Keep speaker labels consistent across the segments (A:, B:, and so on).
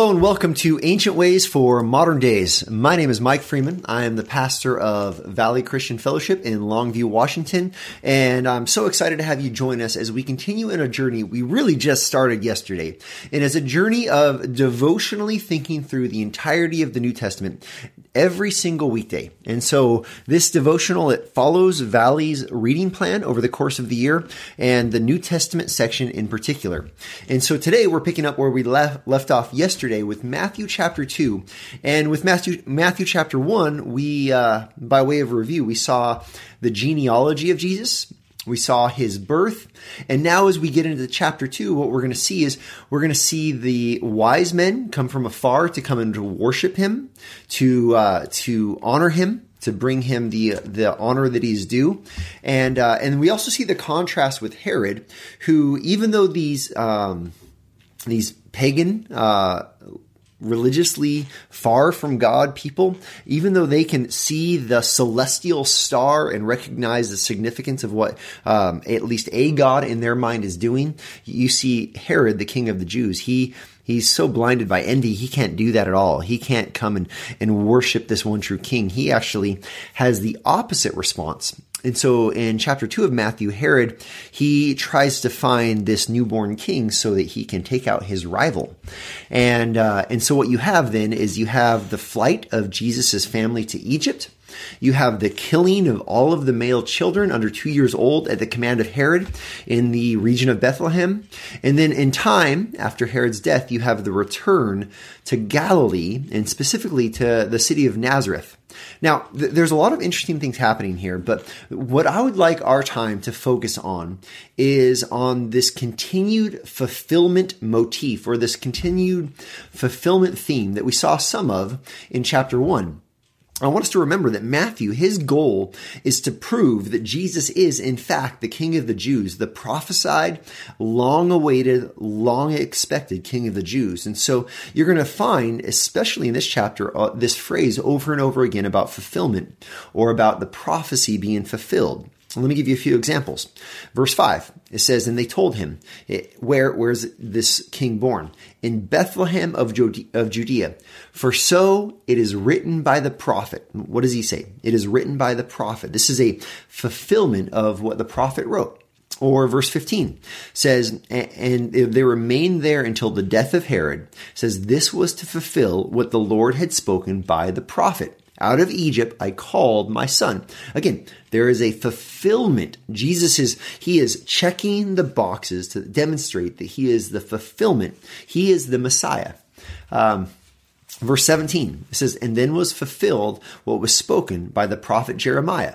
A: Hello and welcome to Ancient Ways for Modern Days. My name is Mike Freeman. I am the pastor of Valley Christian Fellowship in Longview, Washington, and I'm so excited to have you join us as we continue in a journey we really just started yesterday. And it's a journey of devotionally thinking through the entirety of the New Testament every single weekday. And so this devotional, it follows Valley's reading plan over the course of the year and the New Testament section in particular. And so today we're picking up where we left, left off yesterday yesterday with Matthew chapter 2. And with Matthew, Matthew chapter 1, we, uh, by way of review, we saw the genealogy of Jesus. We saw his birth. And now, as we get into chapter two, what we're going to see is we're going to see the wise men come from afar to come and to worship him, to, uh, to honor him, to bring him the the honor that he's due, and uh, and we also see the contrast with Herod, who even though these um, these pagan, uh, religiously far from God people, even though they can see the celestial star and recognize the significance of what um, at least a God in their mind is doing, you see Herod, the king of the Jews, he He's so blinded by envy, he can't do that at all. He can't come and, and worship this one true king. He actually has the opposite response. And so in chapter two of Matthew, Herod, he tries to find this newborn king so that he can take out his rival. And, uh, and so what you have then is you have the flight of Jesus' family to Egypt. You have the killing of all of the male children under two years old at the command of Herod in the region of Bethlehem. And then in time, after Herod's death, you have the return to Galilee and specifically to the city of Nazareth. Now, th- there's a lot of interesting things happening here, but what I would like our time to focus on is on this continued fulfillment motif or this continued fulfillment theme that we saw some of in chapter one. I want us to remember that Matthew, his goal is to prove that Jesus is, in fact, the King of the Jews, the prophesied, long awaited, long expected King of the Jews. And so you're going to find, especially in this chapter, uh, this phrase over and over again about fulfillment or about the prophecy being fulfilled. Let me give you a few examples. Verse 5, it says, And they told him, eh, Where, where's this king born? In Bethlehem of Judea. For so it is written by the prophet. What does he say? It is written by the prophet. This is a fulfillment of what the prophet wrote. Or verse 15 says, and they remained there until the death of Herod, says this was to fulfill what the Lord had spoken by the prophet. Out of Egypt I called my son. Again, there is a fulfillment. Jesus is, he is checking the boxes to demonstrate that he is the fulfillment. He is the Messiah. Um, verse 17, it says, And then was fulfilled what was spoken by the prophet Jeremiah.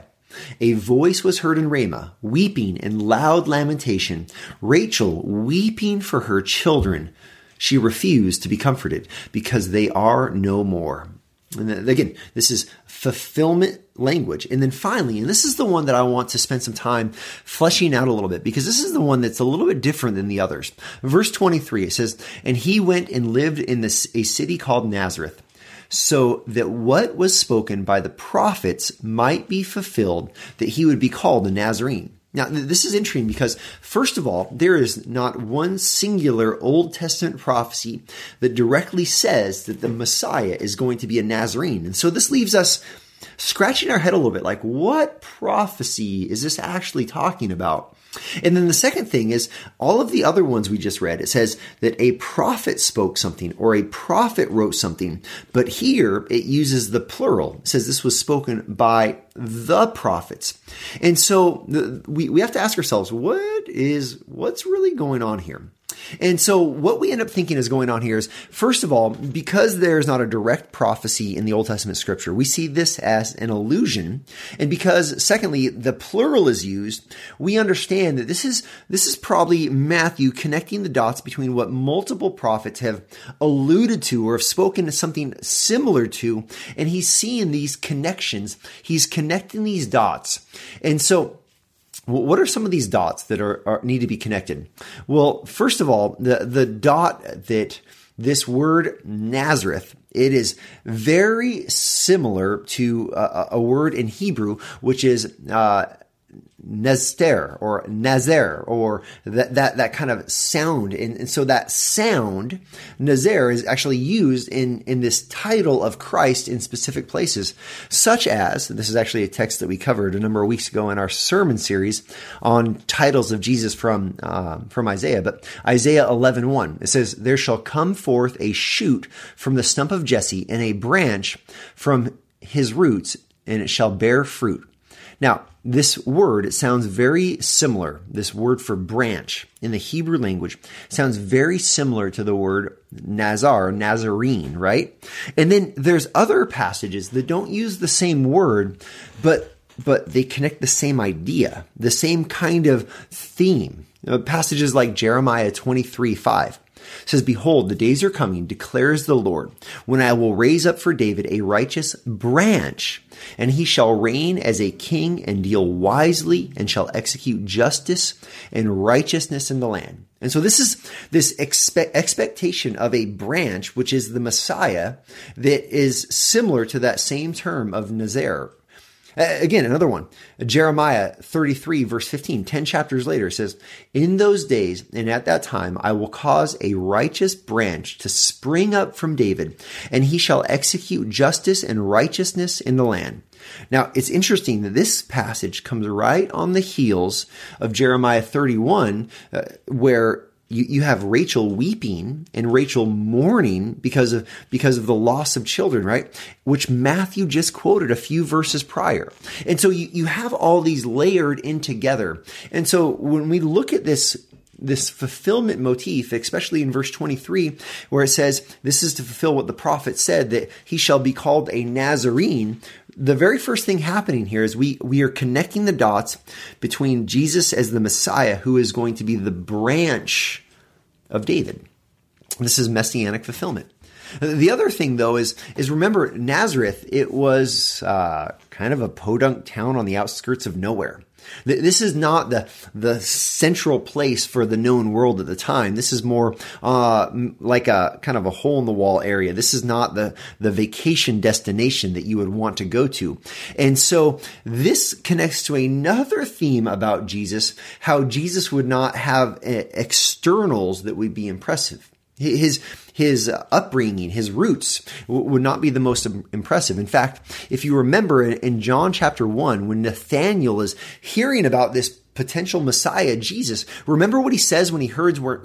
A: A voice was heard in Ramah, weeping and loud lamentation, Rachel weeping for her children. She refused to be comforted because they are no more. And again, this is fulfillment language. And then finally, and this is the one that I want to spend some time fleshing out a little bit because this is the one that's a little bit different than the others. Verse 23, it says, And he went and lived in this, a city called Nazareth so that what was spoken by the prophets might be fulfilled, that he would be called a Nazarene. Now, this is interesting because, first of all, there is not one singular Old Testament prophecy that directly says that the Messiah is going to be a Nazarene. And so this leaves us scratching our head a little bit like, what prophecy is this actually talking about? And then the second thing is all of the other ones we just read, it says that a prophet spoke something or a prophet wrote something. But here it uses the plural. It says this was spoken by the prophets. And so the, we, we have to ask ourselves, what is, what's really going on here? And so what we end up thinking is going on here is, first of all, because there's not a direct prophecy in the Old Testament scripture, we see this as an allusion. And because secondly, the plural is used, we understand that this is, this is probably Matthew connecting the dots between what multiple prophets have alluded to or have spoken to something similar to. And he's seeing these connections. He's connecting these dots. And so what are some of these dots that are, are, need to be connected? Well, first of all, the the dot that this word Nazareth it is very similar to a, a word in Hebrew, which is uh, Nester or Nazer or that, that, that kind of sound. And, and, so that sound, Nazer, is actually used in, in this title of Christ in specific places, such as, this is actually a text that we covered a number of weeks ago in our sermon series on titles of Jesus from, uh, from Isaiah, but Isaiah 11, 1, it says, there shall come forth a shoot from the stump of Jesse and a branch from his roots and it shall bear fruit. Now, this word, sounds very similar. This word for branch in the Hebrew language sounds very similar to the word Nazar, Nazarene, right? And then there's other passages that don't use the same word, but but they connect the same idea, the same kind of theme. You know, passages like Jeremiah 23, 5 says, Behold, the days are coming, declares the Lord, when I will raise up for David a righteous branch, and he shall reign as a king and deal wisely and shall execute justice and righteousness in the land. And so this is this expe- expectation of a branch, which is the Messiah, that is similar to that same term of Nazar Again, another one. Jeremiah 33 verse 15, 10 chapters later says, In those days and at that time, I will cause a righteous branch to spring up from David, and he shall execute justice and righteousness in the land. Now, it's interesting that this passage comes right on the heels of Jeremiah 31, uh, where you, you have Rachel weeping and Rachel mourning because of because of the loss of children, right? Which Matthew just quoted a few verses prior. And so you, you have all these layered in together. And so when we look at this this fulfillment motif, especially in verse 23, where it says, This is to fulfill what the prophet said, that he shall be called a Nazarene the very first thing happening here is we, we are connecting the dots between Jesus as the Messiah, who is going to be the branch of David. This is messianic fulfillment. The other thing, though, is is remember Nazareth. It was uh, kind of a podunk town on the outskirts of nowhere. This is not the the central place for the known world at the time. This is more uh, like a kind of a hole in the wall area. This is not the the vacation destination that you would want to go to. And so this connects to another theme about Jesus: how Jesus would not have eh, externals that would be impressive. His his upbringing, his roots would not be the most impressive. In fact, if you remember in John chapter 1, when Nathanael is hearing about this potential Messiah, Jesus, remember what he says when he hears where,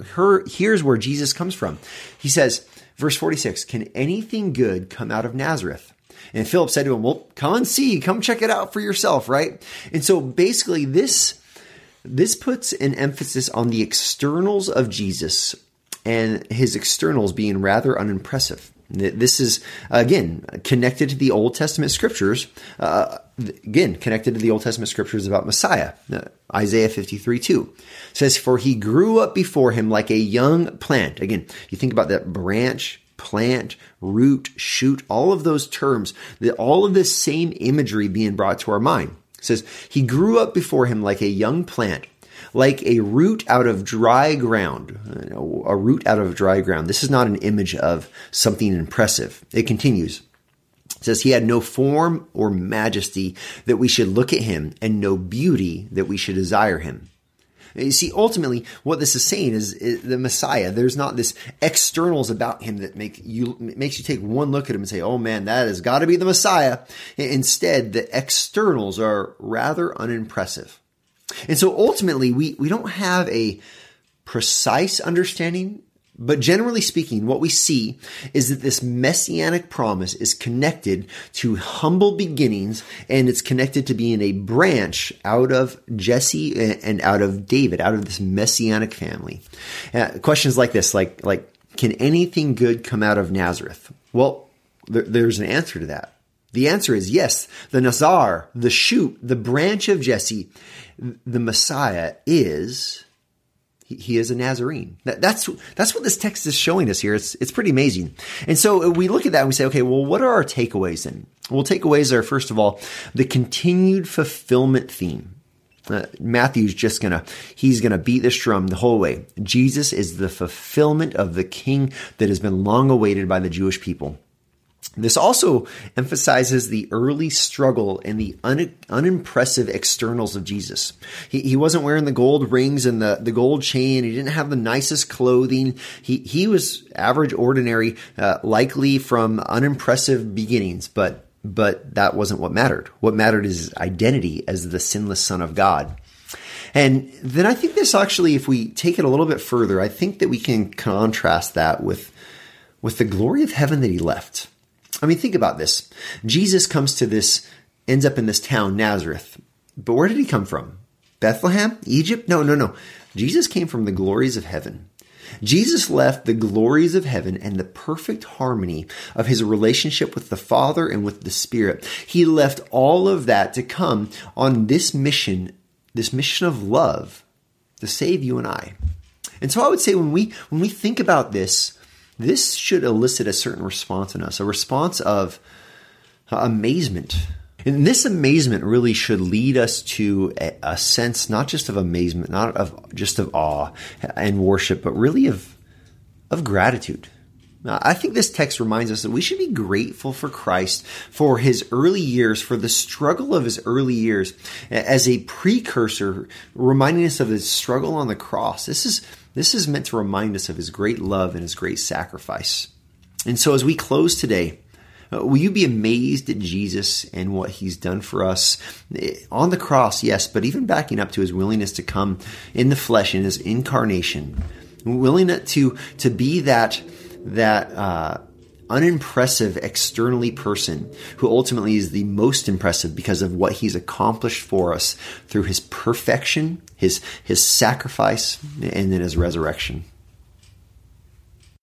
A: hears where Jesus comes from. He says, verse 46, Can anything good come out of Nazareth? And Philip said to him, Well, come and see, come check it out for yourself, right? And so basically, this this puts an emphasis on the externals of Jesus and his externals being rather unimpressive. This is, again, connected to the Old Testament scriptures. Uh, again, connected to the Old Testament scriptures about Messiah. Uh, Isaiah 53 2 says, For he grew up before him like a young plant. Again, you think about that branch, plant, root, shoot, all of those terms, all of this same imagery being brought to our mind. It says, He grew up before him like a young plant like a root out of dry ground. A root out of dry ground. This is not an image of something impressive. It continues. It says he had no form or majesty that we should look at him and no beauty that we should desire him. You see, ultimately, what this is saying is, is, the Messiah. There's not this externals about him that make you makes you take one look at him and say, "Oh man, that has got to be the Messiah." Instead, the externals are rather unimpressive. And so ultimately, we, we don't have a precise understanding, but generally speaking, what we see is that this messianic promise is connected to humble beginnings and it's connected to being a branch out of Jesse and out of David, out of this messianic family. Uh, questions like this, like, like, can anything good come out of Nazareth? Well, there, there's an answer to that. The answer is yes. The Nazar, the shoot, the branch of Jesse, the Messiah is he is a Nazarene. That's that's what this text is showing us here. It's it's pretty amazing. And so we look at that and we say, okay, well, what are our takeaways then? Well, takeaways are first of all the continued fulfillment theme. Uh, Matthew's just gonna he's gonna beat this drum the whole way. Jesus is the fulfillment of the King that has been long awaited by the Jewish people. This also emphasizes the early struggle and the un, unimpressive externals of Jesus. He, he wasn't wearing the gold rings and the, the gold chain. He didn't have the nicest clothing. He, he was average, ordinary, uh, likely from unimpressive beginnings, but, but that wasn't what mattered. What mattered is his identity as the sinless son of God. And then I think this actually, if we take it a little bit further, I think that we can contrast that with, with the glory of heaven that he left. I mean, think about this. Jesus comes to this, ends up in this town, Nazareth. But where did he come from? Bethlehem? Egypt? No, no, no. Jesus came from the glories of heaven. Jesus left the glories of heaven and the perfect harmony of his relationship with the Father and with the Spirit. He left all of that to come on this mission, this mission of love to save you and I. And so I would say when we when we think about this, this should elicit a certain response in us, a response of amazement. And this amazement really should lead us to a, a, sense not just of amazement, not of just of awe and worship, but really of of gratitude. Now, I think this text reminds us that we should be grateful for Christ for his early years, for the struggle of his early years as a precursor, reminding us of his struggle on the cross. This is this is meant to remind us of his great love and his great sacrifice. And so as we close today, uh, will you be amazed at Jesus and what he's done for us eh, on the cross? Yes, but even backing up to his willingness to come in the flesh in his incarnation, willing to to be that that uh, unimpressive externally person who ultimately is the most impressive because of what he's accomplished for us through his perfection, his his sacrifice, and then his resurrection.